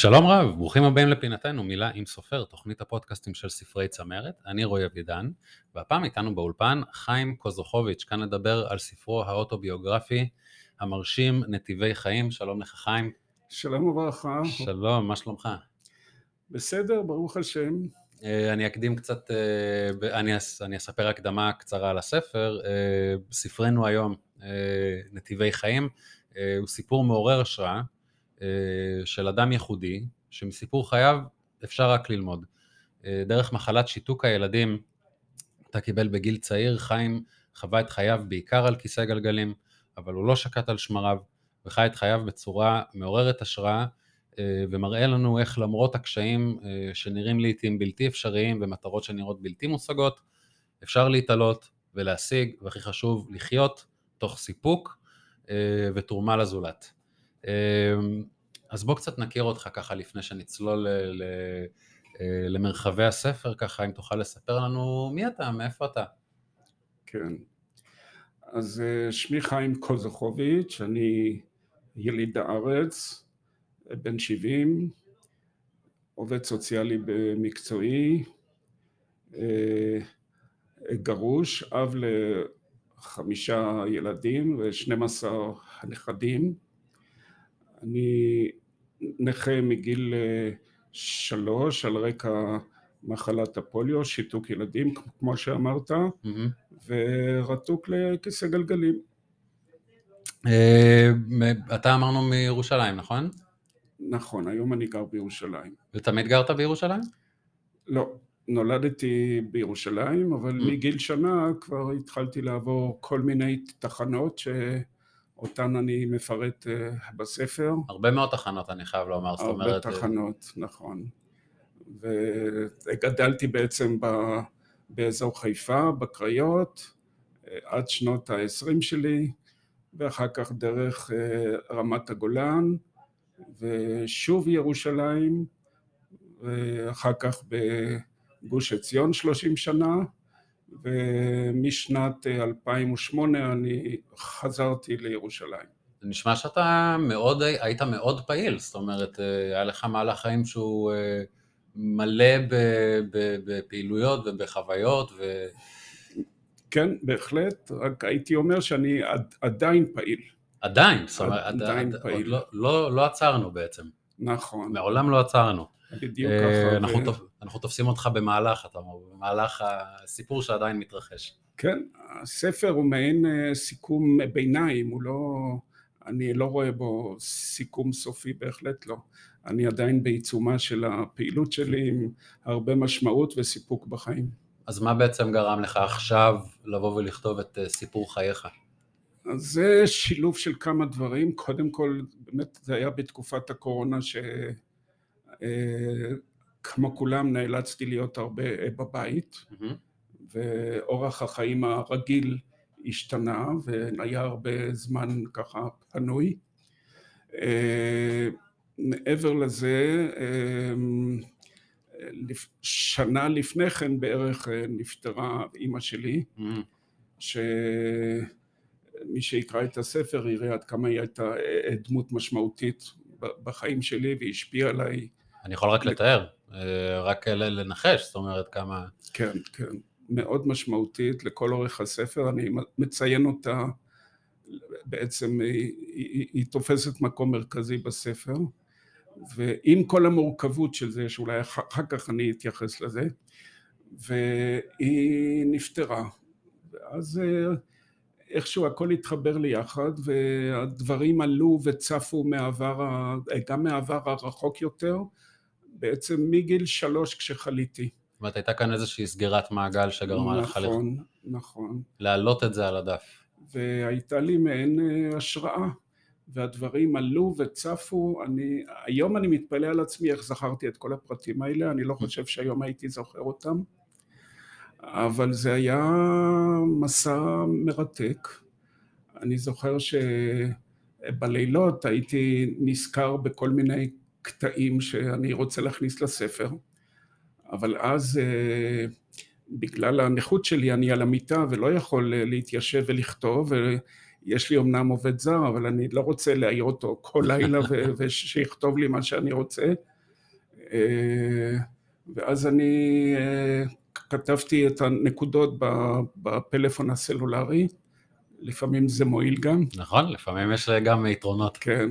שלום רב, ברוכים הבאים לפינתנו, מילה עם סופר, תוכנית הפודקאסטים של ספרי צמרת. אני רועי אבידן, והפעם איתנו באולפן חיים קוזוכוביץ', כאן נדבר על ספרו האוטוביוגרפי המרשים נתיבי חיים. שלום לך חיים. שלום וברכה. שלום, מה שלומך? בסדר, ברוך השם. אה, אני אקדים קצת, אה, אני, אני אספר הקדמה קצרה על הספר. אה, ספרנו היום, נתיבי חיים, הוא סיפור מעורר השראה. אה, של אדם ייחודי, שמסיפור חייו אפשר רק ללמוד. אה, דרך מחלת שיתוק הילדים, אתה קיבל בגיל צעיר, חיים חווה את חייו בעיקר על כיסא גלגלים, אבל הוא לא שקט על שמריו, וחי את חייו בצורה מעוררת השראה, אה, ומראה לנו איך למרות הקשיים שנראים לעיתים בלתי אפשריים ומטרות שנראות בלתי מושגות, אפשר להתעלות ולהשיג, והכי חשוב, לחיות תוך סיפוק ותרומה לזולת. אמ, אז בוא קצת נכיר אותך ככה לפני שנצלול אה, למרחבי הספר, ככה אם תוכל לספר לנו מי אתה, מאיפה אתה. כן, אז אה, שמי חיים קוזוכוביץ', אני יליד הארץ, בן 70, עובד סוציאלי במקצועי, אה, גרוש, אב לחמישה ילדים ושנים עשר נכדים. אני נכה מגיל אה, שלוש על רקע מחלת הפוליו, שיתוק ילדים כמו שאמרת, mm-hmm. ורתוק לכיסא גלגלים. אה, אתה אמרנו מירושלים, נכון? נכון, היום אני גר בירושלים. ותמיד גרת בירושלים? לא, נולדתי בירושלים, אבל mm. מגיל שנה כבר התחלתי לעבור כל מיני תחנות ש... אותן אני מפרט אה, בספר. הרבה מאוד תחנות אני חייב לומר, זאת אומרת... הרבה אה, תחנות, נכון. וגדלתי בעצם ב... באזור חיפה, בקריות, אה, עד שנות ה-20 שלי, ואחר כך דרך רמת הגולן, ושוב ירושלים, ואחר כך בגוש עציון 30 שנה, ומשנת 2008 אה, אני חזרתי לירושלים. זה נשמע שאתה מאוד, היית מאוד פעיל, זאת אומרת, אה, היה לך מהלך חיים שהוא אה, מלא בפעילויות ובחוויות ו... כן, בהחלט, רק הייתי אומר שאני עדיין פעיל. עדיין, זאת אומרת, עדיין עד, פעיל. לא, לא, לא עצרנו בעצם. נכון. מעולם לא עצרנו. בדיוק ככה. אנחנו, ו... אנחנו תופסים אותך במהלך, אתה אומר, במהלך הסיפור שעדיין מתרחש. כן, הספר הוא מעין אה, סיכום ביניים, הוא לא... אני לא רואה בו סיכום סופי, בהחלט לא. אני עדיין בעיצומה של הפעילות שלי עם הרבה משמעות וסיפוק בחיים. אז מה בעצם גרם לך עכשיו לבוא ולכתוב את אה, סיפור חייך? אז זה שילוב של כמה דברים, קודם כל באמת זה היה בתקופת הקורונה ש... אה, כמו כולם נאלצתי להיות הרבה אה, בבית mm-hmm. ואורח החיים הרגיל השתנה והיה הרבה זמן ככה פנוי. אה, מעבר לזה שנה לפני כן בערך נפטרה אימא שלי mm-hmm. שמי שיקרא את הספר יראה עד כמה היא הייתה דמות משמעותית בחיים שלי והשפיעה עליי אני יכול רק לתאר, אה, רק לנחש, זאת אומרת כמה... כן, כן, מאוד משמעותית לכל אורך הספר, אני מציין אותה, בעצם היא, היא, היא תופסת מקום מרכזי בספר, ועם כל המורכבות של זה, שאולי אחר, אחר כך אני אתייחס לזה, והיא נפטרה, ואז אה, איכשהו הכל התחבר לי יחד, והדברים עלו וצפו מהעבר, גם מהעבר הרחוק יותר, בעצם מגיל שלוש כשחליתי. זאת אומרת, הייתה כאן איזושהי סגירת מעגל שגרמה לך... נכון, נכון. להעלות את זה על הדף. והייתה לי מעין אה, השראה, והדברים עלו וצפו. אני, היום אני מתפלא על עצמי איך זכרתי את כל הפרטים האלה, אני לא חושב שהיום הייתי זוכר אותם, אבל זה היה מסע מרתק. אני זוכר שבלילות הייתי נזכר בכל מיני קטעים שאני רוצה להכניס לספר, אבל אז אה, בגלל הנכות שלי אני על המיטה ולא יכול אה, להתיישב ולכתוב, ויש לי אמנם עובד זר, אבל אני לא רוצה להעיר אותו כל לילה ושיכתוב לי מה שאני רוצה, ואז אני כתבתי את הנקודות בפלאפון הסלולרי, לפעמים זה מועיל גם. נכון, לפעמים יש גם יתרונות. כן,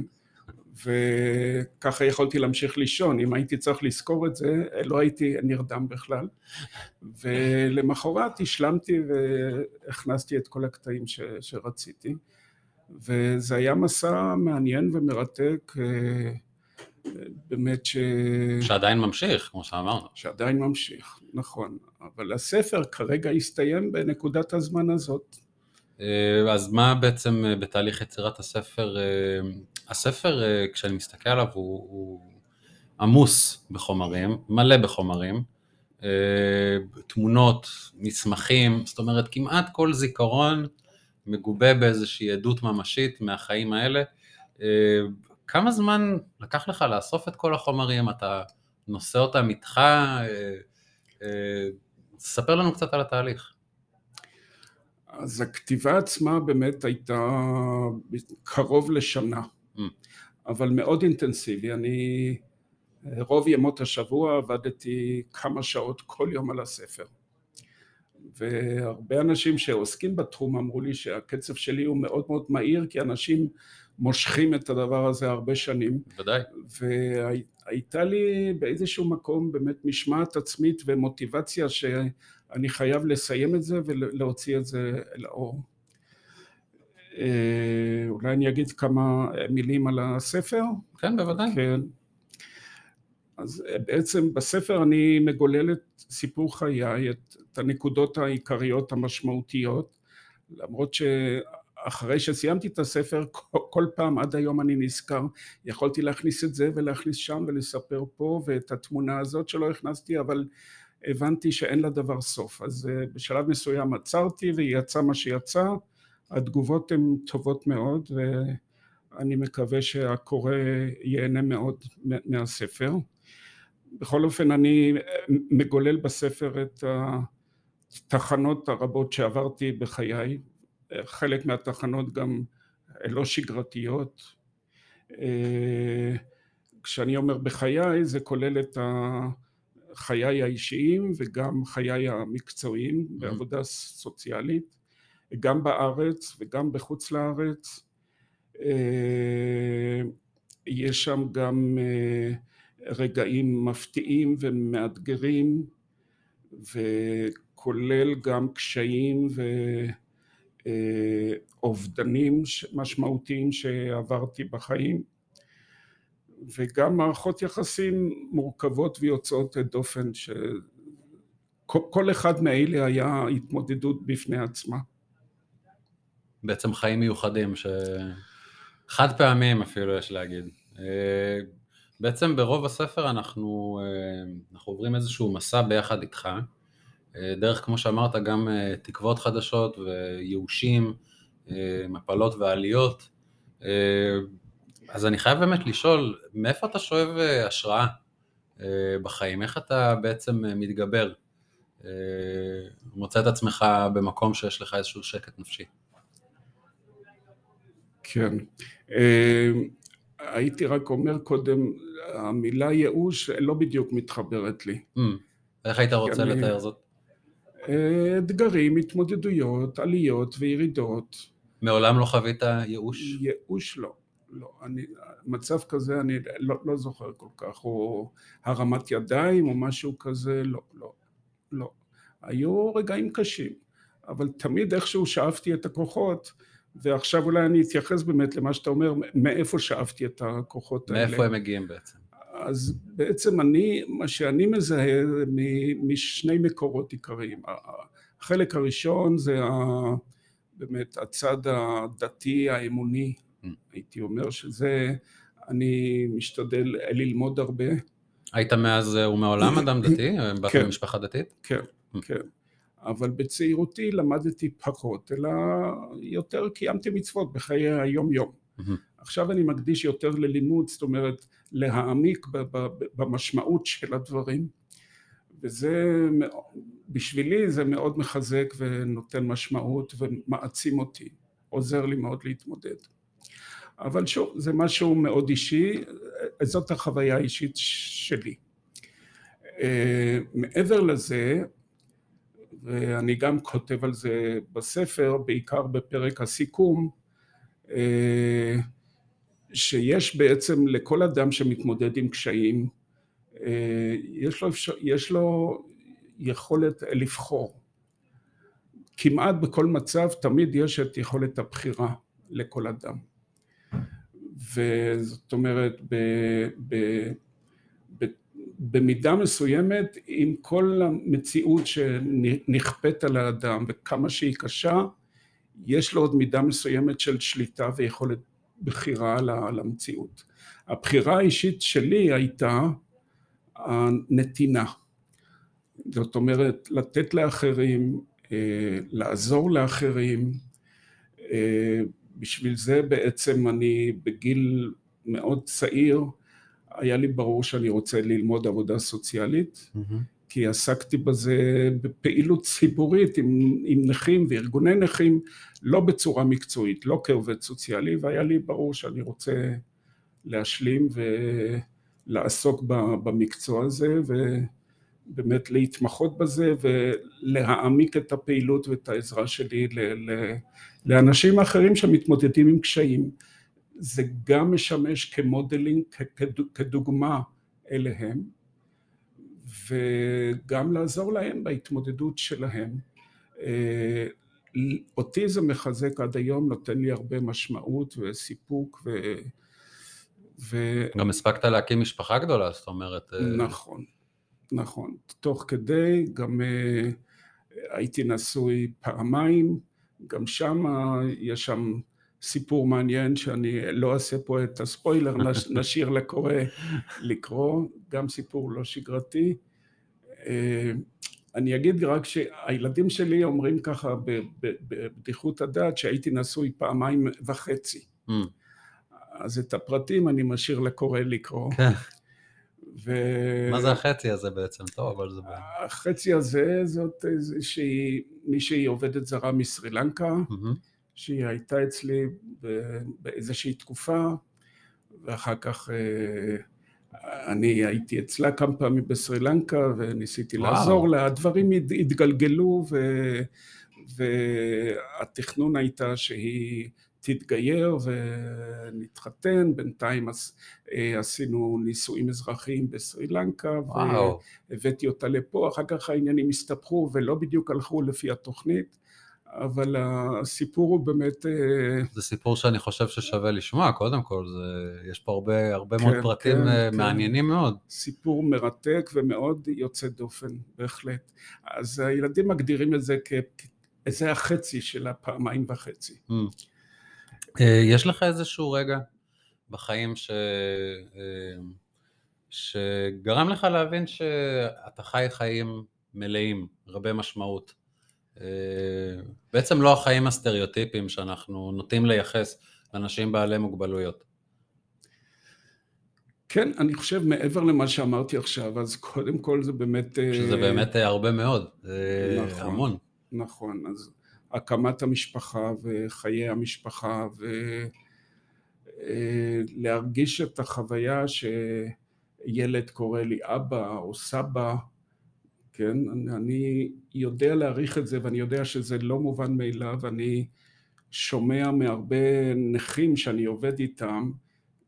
וככה יכולתי להמשיך לישון, אם הייתי צריך לזכור את זה, לא הייתי נרדם בכלל. ולמחרת השלמתי והכנסתי את כל הקטעים ש, שרציתי, וזה היה מסע מעניין ומרתק, באמת ש... שעדיין ממשיך, כמו שאמרנו. שעדיין ממשיך, נכון. אבל הספר כרגע הסתיים בנקודת הזמן הזאת. אה, אז מה בעצם אה, בתהליך יצירת הספר, אה, הספר כשאני מסתכל עליו הוא, הוא עמוס בחומרים, מלא בחומרים, תמונות, מסמכים, זאת אומרת כמעט כל זיכרון מגובה באיזושהי עדות ממשית מהחיים האלה. כמה זמן לקח לך לאסוף את כל החומרים, אתה נושא אותם איתך, ספר לנו קצת על התהליך. אז הכתיבה עצמה באמת הייתה קרוב לשנה, mm. אבל מאוד אינטנסיבי. אני רוב ימות השבוע עבדתי כמה שעות כל יום על הספר. והרבה אנשים שעוסקים בתחום אמרו לי שהקצב שלי הוא מאוד מאוד מהיר כי אנשים מושכים את הדבר הזה הרבה שנים. ודאי. והייתה לי באיזשהו מקום באמת משמעת עצמית ומוטיבציה שאני חייב לסיים את זה ולהוציא את זה לאור. אה, אולי אני אגיד כמה מילים על הספר? כן, בוודאי. כן. אז בעצם בספר אני מגולל את סיפור חיי, את, את הנקודות העיקריות המשמעותיות, למרות ש... אחרי שסיימתי את הספר, כל פעם עד היום אני נזכר, יכולתי להכניס את זה ולהכניס שם ולספר פה ואת התמונה הזאת שלא הכנסתי, אבל הבנתי שאין לדבר סוף. אז אה, בשלב מסוים עצרתי ויצא מה שיצא, התגובות הן טובות מאוד ואני מקווה שהקורא ייהנה מאוד מהספר. בכל אופן אני מגולל בספר את התחנות הרבות שעברתי בחיי חלק מהתחנות גם לא שגרתיות. אה, כשאני אומר בחיי זה כולל את חיי האישיים וגם חיי המקצועיים mm-hmm. בעבודה סוציאלית, גם בארץ וגם בחוץ לארץ. אה, יש שם גם אה, רגעים מפתיעים ומאתגרים וכולל גם קשיים ו... אובדנים משמעותיים שעברתי בחיים וגם מערכות יחסים מורכבות ויוצאות דופן שכל אחד מאלה היה התמודדות בפני עצמה. בעצם חיים מיוחדים, ש... חד פעמים אפילו יש להגיד. אה, בעצם ברוב הספר אנחנו, אה, אנחנו עוברים איזשהו מסע ביחד איתך, דרך, כמו שאמרת, גם אה, תקוות חדשות וייאושים, אה, מפלות ועליות. אז אני חייב באמת לשאול, מאיפה אתה שואב השראה בחיים? איך אתה בעצם מתגבר? מוצא את עצמך במקום שיש לך איזשהו שקט נפשי. כן. הייתי רק אומר קודם, המילה ייאוש לא בדיוק מתחברת לי. Mm. איך היית רוצה לתאר זאת? אתגרים, התמודדויות, עליות וירידות. מעולם לא חווית ייאוש? ייאוש לא. לא, אני, מצב כזה אני לא, לא זוכר כל כך, או הרמת ידיים או משהו כזה, לא, לא, לא. היו רגעים קשים, אבל תמיד איכשהו שאפתי את הכוחות, ועכשיו אולי אני אתייחס באמת למה שאתה אומר, מאיפה שאפתי את הכוחות מאיפה האלה. מאיפה הם מגיעים בעצם? אז בעצם אני, מה שאני מזהה משני מקורות עיקריים. החלק הראשון זה באמת הצד הדתי האמוני, mm. הייתי אומר שזה, אני משתדל ללמוד הרבה. היית מאז ומעולם אדם דתי? באת כן, ממשפחה דתית? כן, mm. כן. אבל בצעירותי למדתי פחות, אלא יותר קיימתי מצוות בחיי היום יום. Mm-hmm. עכשיו אני מקדיש יותר ללימוד, זאת אומרת להעמיק במשמעות של הדברים וזה בשבילי זה מאוד מחזק ונותן משמעות ומעצים אותי, עוזר לי מאוד להתמודד. אבל שוב, זה משהו מאוד אישי, זאת החוויה האישית שלי. מעבר לזה, ואני גם כותב על זה בספר, בעיקר בפרק הסיכום, שיש בעצם לכל אדם שמתמודד עם קשיים, יש לו, יש לו יכולת לבחור. כמעט בכל מצב תמיד יש את יכולת הבחירה לכל אדם. וזאת אומרת, ב, ב, ב, במידה מסוימת, עם כל המציאות שנכפית על האדם וכמה שהיא קשה, יש לו עוד מידה מסוימת של שליטה ויכולת בחירה על המציאות. הבחירה האישית שלי הייתה הנתינה. זאת אומרת, לתת לאחרים, אה, לעזור לאחרים, אה, בשביל זה בעצם אני בגיל מאוד צעיר, היה לי ברור שאני רוצה ללמוד עבודה סוציאלית, mm-hmm. כי עסקתי בזה בפעילות ציבורית עם, עם נכים וארגוני נכים, לא בצורה מקצועית, לא כעובד סוציאלי, והיה לי ברור שאני רוצה להשלים ולעסוק במקצוע הזה, ובאמת להתמחות בזה ולהעמיק את הפעילות ואת העזרה שלי ל, ל, לאנשים אחרים שמתמודדים עם קשיים. זה גם משמש כמודלינג, כדוגמה אליהם, וגם לעזור להם בהתמודדות שלהם. אה, אותי זה מחזק עד היום, נותן לי הרבה משמעות וסיפוק ו... ו... גם הספקת להקים משפחה גדולה, זאת אומרת... אה, נכון, נכון. תוך כדי גם אה, הייתי נשוי פעמיים, גם שם יש שם סיפור מעניין שאני לא אעשה פה את הספוילר, נשאיר לקורא לקרוא, גם סיפור לא שגרתי. אה, אני אגיד רק שהילדים שלי אומרים ככה בבדיחות הדעת שהייתי נשוי פעמיים וחצי. Mm. אז את הפרטים אני משאיר לקורא לקרוא. כן. ו... מה זה החצי הזה בעצם? טוב, אבל זה... החצי הזה זאת איזושהי, מישהי עובדת זרה מסרי לנקה, mm-hmm. שהיא הייתה אצלי באיזושהי תקופה, ואחר כך אה, אני הייתי אצלה כמה פעמים בסרי לנקה וניסיתי וואו. לעזור לה, הדברים התגלגלו ו... והתכנון הייתה שהיא תתגייר ונתחתן, בינתיים אה, עשינו נישואים אזרחיים בסרי לנקה והבאתי אותה לפה, אחר כך העניינים הסתבכו ולא בדיוק הלכו לפי התוכנית אבל הסיפור הוא באמת... אה, זה סיפור שאני חושב ששווה לשמוע, קודם כל, זה, יש פה הרבה, הרבה כן, מאוד פרטים כן, אה, כן. מעניינים כן. מאוד. סיפור מרתק ומאוד יוצא דופן, בהחלט. אז הילדים מגדירים את זה כאיזה החצי של הפעמיים וחצי. Mm. יש לך איזשהו רגע בחיים ש... שגרם לך להבין שאתה חי חיים מלאים, רבי משמעות. אה, בעצם לא החיים הסטריאוטיפיים שאנחנו נוטים לייחס לאנשים בעלי מוגבלויות. כן, אני חושב מעבר למה שאמרתי עכשיו, אז קודם כל זה באמת... אה, שזה באמת אה, הרבה מאוד, נכון, המון. נכון, אז הקמת המשפחה וחיי המשפחה ולהרגיש את החוויה שילד קורא לי אבא או סבא, כן? אני יודע להעריך את זה ואני יודע שזה לא מובן מאליו, אני שומע מהרבה נכים שאני עובד איתם,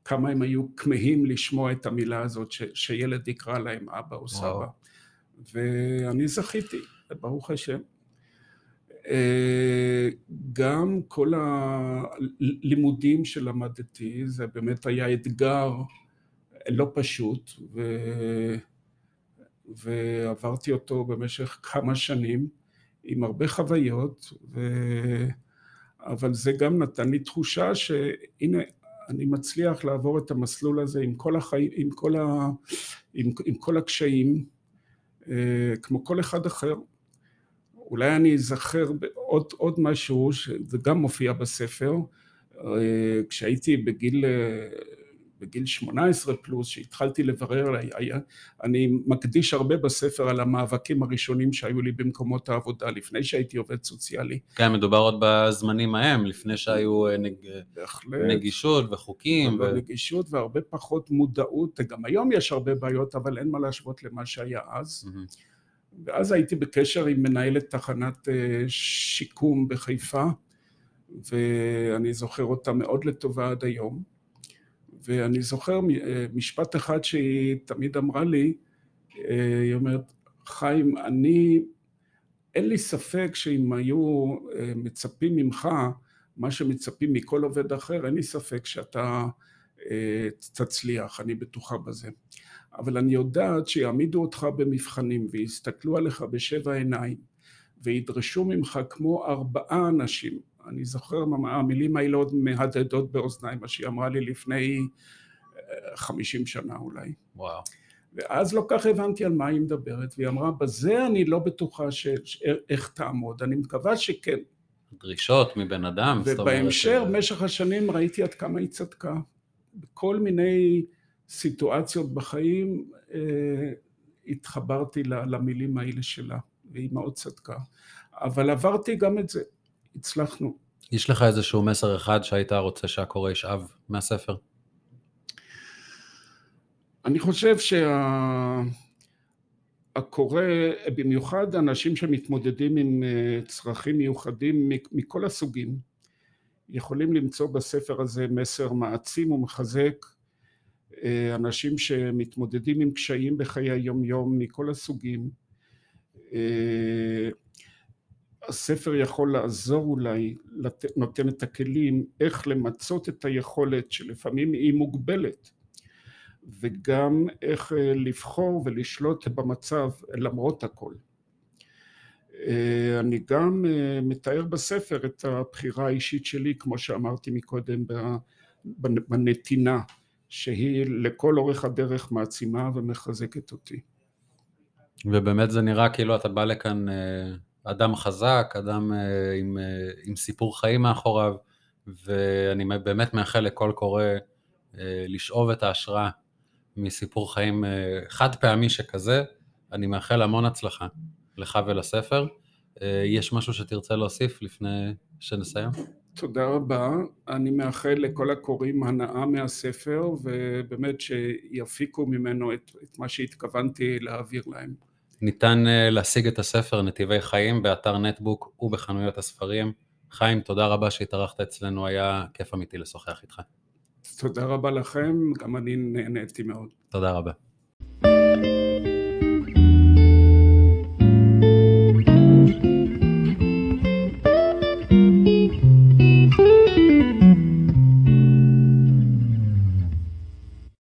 כמה הם היו כמהים לשמוע את המילה הזאת, ש, שילד יקרא להם אבא או סבא. ואני זכיתי, ברוך השם. אה, גם כל הלימודים שלמדתי, זה באמת היה אתגר לא פשוט, ו... ועברתי אותו במשך כמה שנים עם הרבה חוויות, ו... אבל זה גם נתן לי תחושה שהנה אני מצליח לעבור את המסלול הזה עם כל, החיים, עם כל, ה... עם, עם כל הקשיים, אה, כמו כל אחד אחר. אולי אני אזכר בעוד עוד משהו, שזה גם מופיע בספר, אה, כשהייתי בגיל, בגיל 18 פלוס, שהתחלתי לברר, אני מקדיש הרבה בספר על המאבקים הראשונים שהיו לי במקומות העבודה, לפני שהייתי עובד סוציאלי. כן, מדובר עוד בזמנים ההם, לפני שהיו אה, נג... נגישות וחוקים. ו... נגישות והרבה פחות מודעות, גם היום יש הרבה בעיות, אבל אין מה להשוות למה שהיה אז. Mm-hmm. ואז הייתי בקשר עם מנהלת תחנת אה, שיקום בחיפה, ואני זוכר אותה מאוד לטובה עד היום. ואני זוכר אה, משפט אחד שהיא תמיד אמרה לי, אה, היא אומרת, חיים, אני, אין לי ספק שאם היו אה, מצפים ממך מה שמצפים מכל עובד אחר, אין לי ספק שאתה תצליח, אני בטוחה בזה. אבל אני יודעת שיעמידו אותך במבחנים ויסתכלו עליך בשבע עיניים וידרשו ממך כמו ארבעה אנשים אני זוכר, המילים האלה עוד מהדהדות באוזניי, מה שהיא אמרה לי לפני אה, חמישים שנה אולי. וואו. ואז לא כך הבנתי על מה היא מדברת, והיא אמרה, בזה אני לא בטוחה ש... איך תעמוד, אני מקווה שכן. דרישות מבן אדם, ובהמשך, במשך השנים ראיתי עד כמה היא צדקה. בכל מיני סיטואציות בחיים אה, התחברתי למילים האלה שלה, והיא מאוד צדקה. אבל עברתי גם את זה. הצלחנו. יש לך איזשהו מסר אחד שהיית רוצה שהקורא ישאב מהספר? אני חושב שהקורא, שה... במיוחד אנשים שמתמודדים עם אה, צרכים מיוחדים מכל הסוגים, יכולים למצוא בספר הזה מסר מעצים ומחזק אה, אנשים שמתמודדים עם קשיים בחיי היום יום מכל הסוגים אה, הספר יכול לעזור אולי, נותן את הכלים איך למצות את היכולת שלפעמים היא מוגבלת וגם איך אה, לבחור ולשלוט במצב למרות הכל. אה, אני גם אה, מתאר בספר את הבחירה האישית שלי כמו שאמרתי מקודם בנתינה שהיא לכל אורך הדרך מעצימה ומחזקת אותי. ובאמת זה נראה כאילו אתה בא לכאן אדם חזק, אדם אה, עם, אה, עם סיפור חיים מאחוריו, ואני באמת מאחל לכל קורא אה, לשאוב את ההשראה מסיפור חיים חד פעמי שכזה. אני מאחל המון הצלחה לך ולספר. יש משהו שתרצה להוסיף לפני שנסיים? תודה רבה. אני מאחל לכל הקוראים הנאה מהספר, ובאמת שיפיקו ממנו את, את מה שהתכוונתי להעביר להם. ניתן אה, להשיג את הספר נתיבי חיים באתר נטבוק ובחנויות הספרים. חיים, תודה רבה שהתארחת אצלנו, היה כיף אמיתי לשוחח איתך. תודה רבה לכם, גם אני נהניתי מאוד. תודה רבה.